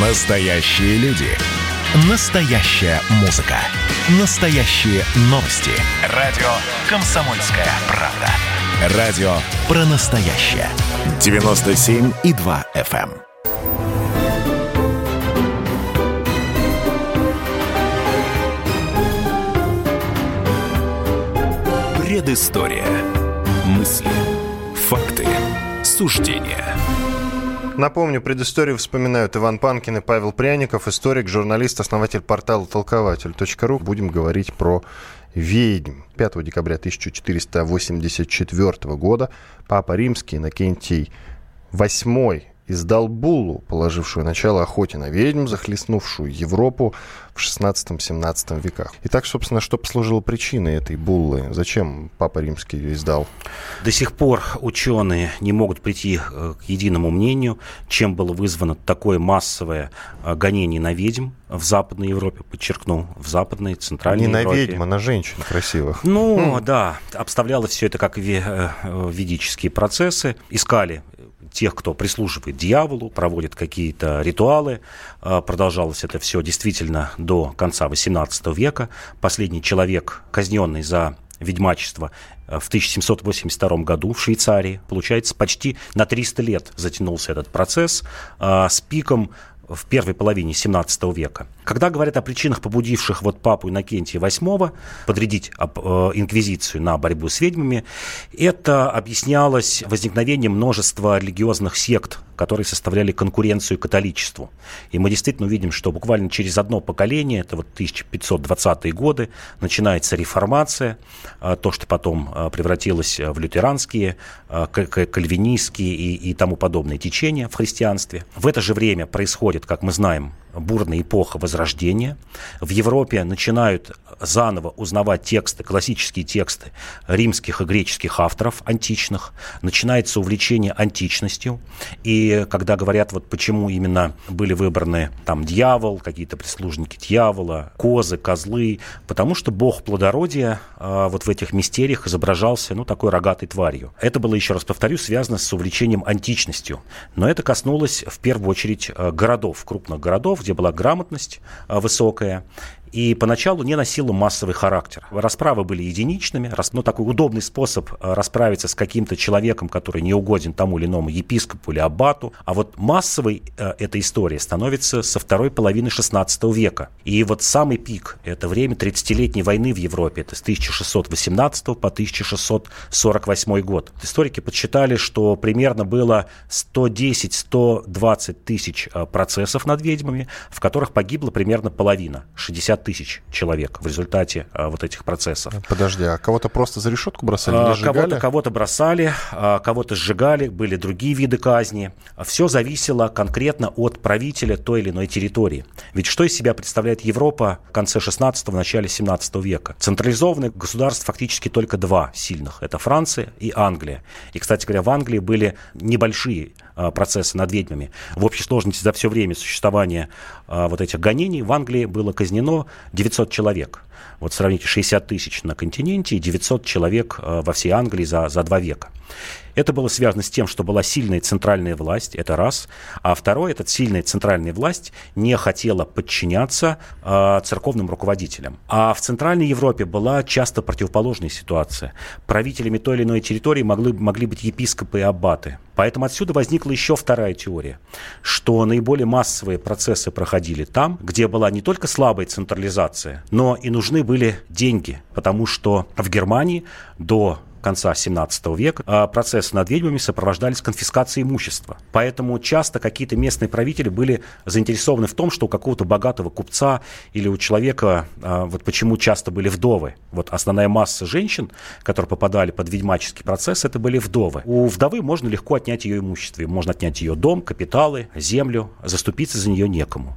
Настоящие люди. Настоящая музыка. Настоящие новости. Радио «Комсомольская правда». Радио про настоящее. 97,2 FM. Предыстория. Мысли. Факты. Суждения. Напомню, предысторию вспоминают Иван Панкин и Павел Пряников, историк, журналист, основатель портала толкователь.ру. Будем говорить про ведьм. 5 декабря 1484 года Папа Римский Иннокентий VIII издал буллу, положившую начало охоте на ведьм, захлестнувшую Европу в 16-17 веках. Итак, собственно, что послужило причиной этой буллы? Зачем Папа Римский ее издал? До сих пор ученые не могут прийти э, к единому мнению, чем было вызвано такое массовое э, гонение на ведьм в Западной Европе, подчеркну, в Западной, Центральной не Европе. Не на ведьм, а на женщин красивых. Ну, хм. да, обставлялось все это как э, ведические процессы. Искали тех, кто прислуживает дьяволу, проводит какие-то ритуалы. Продолжалось это все действительно до конца XVIII века. Последний человек, казненный за ведьмачество э, в 1782 году в Швейцарии. Получается, почти на 300 лет затянулся этот процесс э, с пиком в первой половине 17 века. Когда говорят о причинах, побудивших вот папу Иннокентия VIII подрядить э, инквизицию на борьбу с ведьмами, это объяснялось возникновением множества религиозных сект, которые составляли конкуренцию католичеству. И мы действительно увидим, что буквально через одно поколение, это вот 1520-е годы, начинается реформация, э, то, что потом э, превратилось в лютеранские, кальвинистские и, и тому подобные течения в христианстве. В это же время происходит, как мы знаем, бурная эпоха Возрождения. В Европе начинают заново узнавать тексты, классические тексты римских и греческих авторов античных. Начинается увлечение античностью. И когда говорят, вот почему именно были выбраны там дьявол, какие-то прислужники дьявола, козы, козлы, потому что бог плодородия а, вот в этих мистериях изображался, ну, такой рогатой тварью. Это было, еще раз повторю, связано с увлечением античностью. Но это коснулось в первую очередь а, городов, крупных городов, где была грамотность а, высокая, и поначалу не носила массовый характер. Расправы были единичными, но такой удобный способ э, расправиться с каким-то человеком, который не угоден тому или иному епископу или аббату. А вот массовой э, эта история становится со второй половины XVI века. И вот самый пик – это время 30-летней войны в Европе. Это с 1618 по 1648 год. Историки подсчитали, что примерно было 110-120 тысяч э, процессов над ведьмами, в которых погибла примерно половина – 60 50 тысяч человек в результате а, вот этих процессов. Подожди, а кого-то просто за решетку бросали а, Кого-то, кого-то бросали, а, кого-то сжигали, были другие виды казни. Все зависело конкретно от правителя той или иной территории. Ведь что из себя представляет Европа в конце 16-го, начале 17 века? Централизованных государств фактически только два сильных. Это Франция и Англия. И, кстати говоря, в Англии были небольшие а, процессы над ведьмами. В общей сложности за все время существования а, вот этих гонений в Англии было казнено 900 человек. Вот сравните 60 тысяч на континенте и 900 человек а, во всей Англии за, за два века. Это было связано с тем, что была сильная центральная власть, это раз. А второе, эта сильная центральная власть не хотела подчиняться э, церковным руководителям. А в Центральной Европе была часто противоположная ситуация. Правителями той или иной территории могли, могли быть епископы и аббаты. Поэтому отсюда возникла еще вторая теория, что наиболее массовые процессы проходили там, где была не только слабая централизация, но и нужны были деньги, потому что в Германии до конца 17 века а процессы над ведьмами сопровождались конфискацией имущества. Поэтому часто какие-то местные правители были заинтересованы в том, что у какого-то богатого купца или у человека, а, вот почему часто были вдовы. Вот основная масса женщин, которые попадали под ведьмаческий процесс, это были вдовы. У вдовы можно легко отнять ее имущество. Можно отнять ее дом, капиталы, землю, заступиться за нее некому.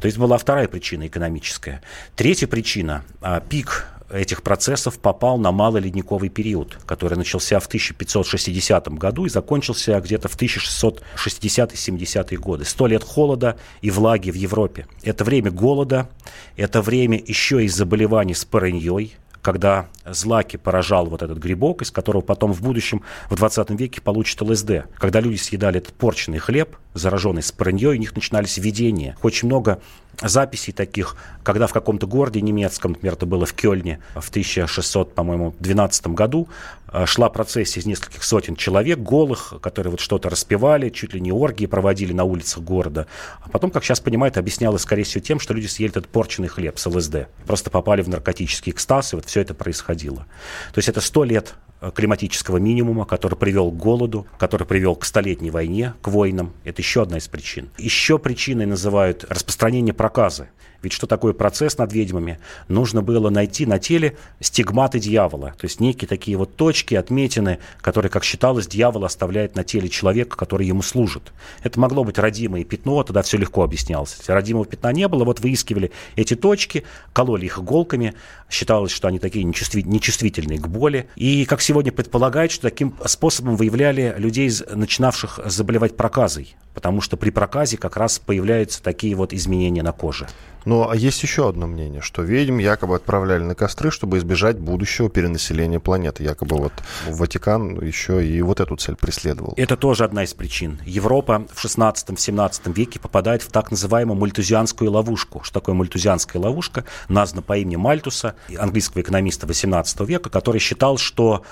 То есть была вторая причина экономическая. Третья причина а, – пик этих процессов попал на малый ледниковый период, который начался в 1560 году и закончился где-то в 1660-70-е годы. Сто лет холода и влаги в Европе. Это время голода, это время еще и заболеваний с параньей, когда злаки поражал вот этот грибок, из которого потом в будущем, в 20 веке, получит ЛСД. Когда люди съедали этот порченный хлеб, зараженный спорыньей, у них начинались видения. Очень много записей таких, когда в каком-то городе немецком, например, это было в Кёльне в 1600, по-моему, 12 году, э, шла процессия из нескольких сотен человек, голых, которые вот что-то распевали, чуть ли не оргии проводили на улицах города. А потом, как сейчас понимают, объяснялось, скорее всего, тем, что люди съели этот порченный хлеб с ЛСД. Просто попали в наркотический экстаз, и вот все это происходило. То есть это сто лет климатического минимума, который привел к голоду, который привел к столетней войне, к войнам. Это еще одна из причин. Еще причиной называют распространение проказы. Ведь что такое процесс над ведьмами? Нужно было найти на теле стигматы дьявола, то есть некие такие вот точки, отметины, которые, как считалось, дьявол оставляет на теле человека, который ему служит. Это могло быть родимое пятно, тогда все легко объяснялось. Если родимого пятна не было, вот выискивали эти точки, кололи их иголками, считалось, что они такие нечувствительные к боли. И, как сегодня предполагают, что таким способом выявляли людей, начинавших заболевать проказой, потому что при проказе как раз появляются такие вот изменения на коже. Ну, а есть еще одно мнение, что ведьм якобы отправляли на костры, чтобы избежать будущего перенаселения планеты. Якобы вот Ватикан еще и вот эту цель преследовал. Это тоже одна из причин. Европа в 16-17 веке попадает в так называемую мальтузианскую ловушку. Что такое мальтузианская ловушка? Названа по имени Мальтуса, английского экономиста 18 века, который считал, что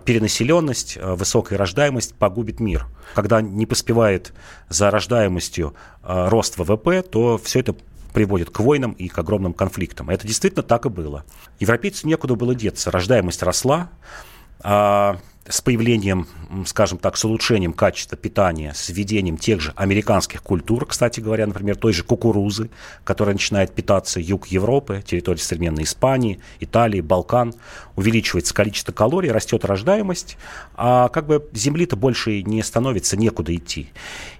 перенаселенность, а, высокая рождаемость погубит мир. Когда не поспевает за рождаемостью а, рост ВВП, то все это приводит к войнам и к огромным конфликтам. Это действительно так и было. Европейцу некуда было деться. Рождаемость росла, а с появлением, скажем так, с улучшением качества питания, с введением тех же американских культур, кстати говоря, например, той же кукурузы, которая начинает питаться юг Европы, территория современной Испании, Италии, Балкан, увеличивается количество калорий, растет рождаемость, а как бы земли-то больше не становится, некуда идти.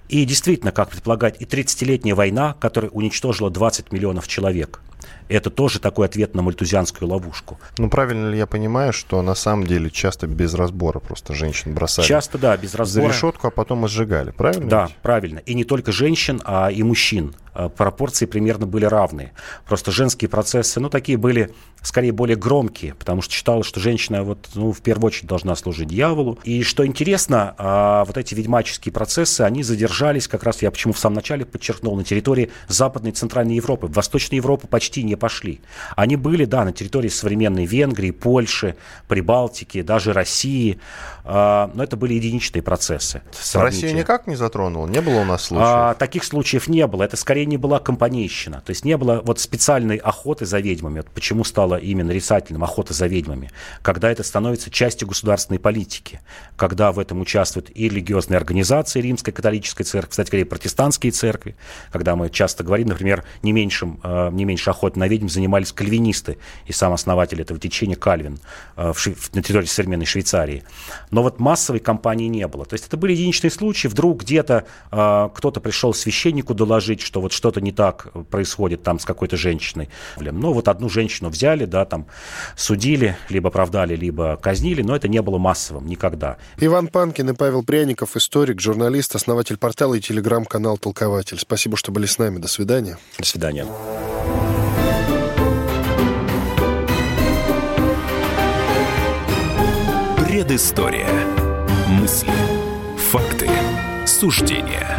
И действительно, как предполагать, и 30-летняя война, которая уничтожила 20 миллионов человек – это тоже такой ответ на мальтузианскую ловушку. Ну, правильно ли я понимаю, что на самом деле часто без разбора просто женщин бросали? Часто, да, без разбора. За решетку, а потом сжигали, правильно? Да, ведь? правильно. И не только женщин, а и мужчин. Э, пропорции примерно были равные. Просто женские процессы, ну, такие были скорее более громкие, потому что считалось, что женщина вот, ну, в первую очередь должна служить дьяволу. И что интересно, а, вот эти ведьмаческие процессы, они задержались, как раз я почему в самом начале подчеркнул, на территории Западной и Центральной Европы. В Восточной Европу почти не пошли. Они были, да, на территории современной Венгрии, Польши, Прибалтики, даже России, а, но это были единичные процессы. Россия никак не затронула? Не было у нас случаев? А, таких случаев не было. Это скорее не была компанейщина. То есть не было вот специальной охоты за ведьмами. Вот почему стало именно нарицательным охота за ведьмами? Когда это становится частью государственной политики. Когда в этом участвуют и религиозные организации Римской католической церкви, кстати говоря, и протестантские церкви. Когда мы часто говорим, например, не, меньшим, а, не меньше охоты на ведьм занимались кальвинисты и сам основатель этого течения Кальвин а, в, на территории современной Швейцарии. Но вот массовой кампании не было. То есть это были единичные случаи. Вдруг где-то э, кто-то пришел священнику доложить, что вот что-то не так происходит там с какой-то женщиной. Ну вот одну женщину взяли, да, там судили, либо оправдали, либо казнили, но это не было массовым никогда. Иван Панкин и Павел Пряников, историк, журналист, основатель портала и телеграм-канал «Толкователь». Спасибо, что были с нами. До свидания. До свидания. Предыстория. Мысли, факты, суждения.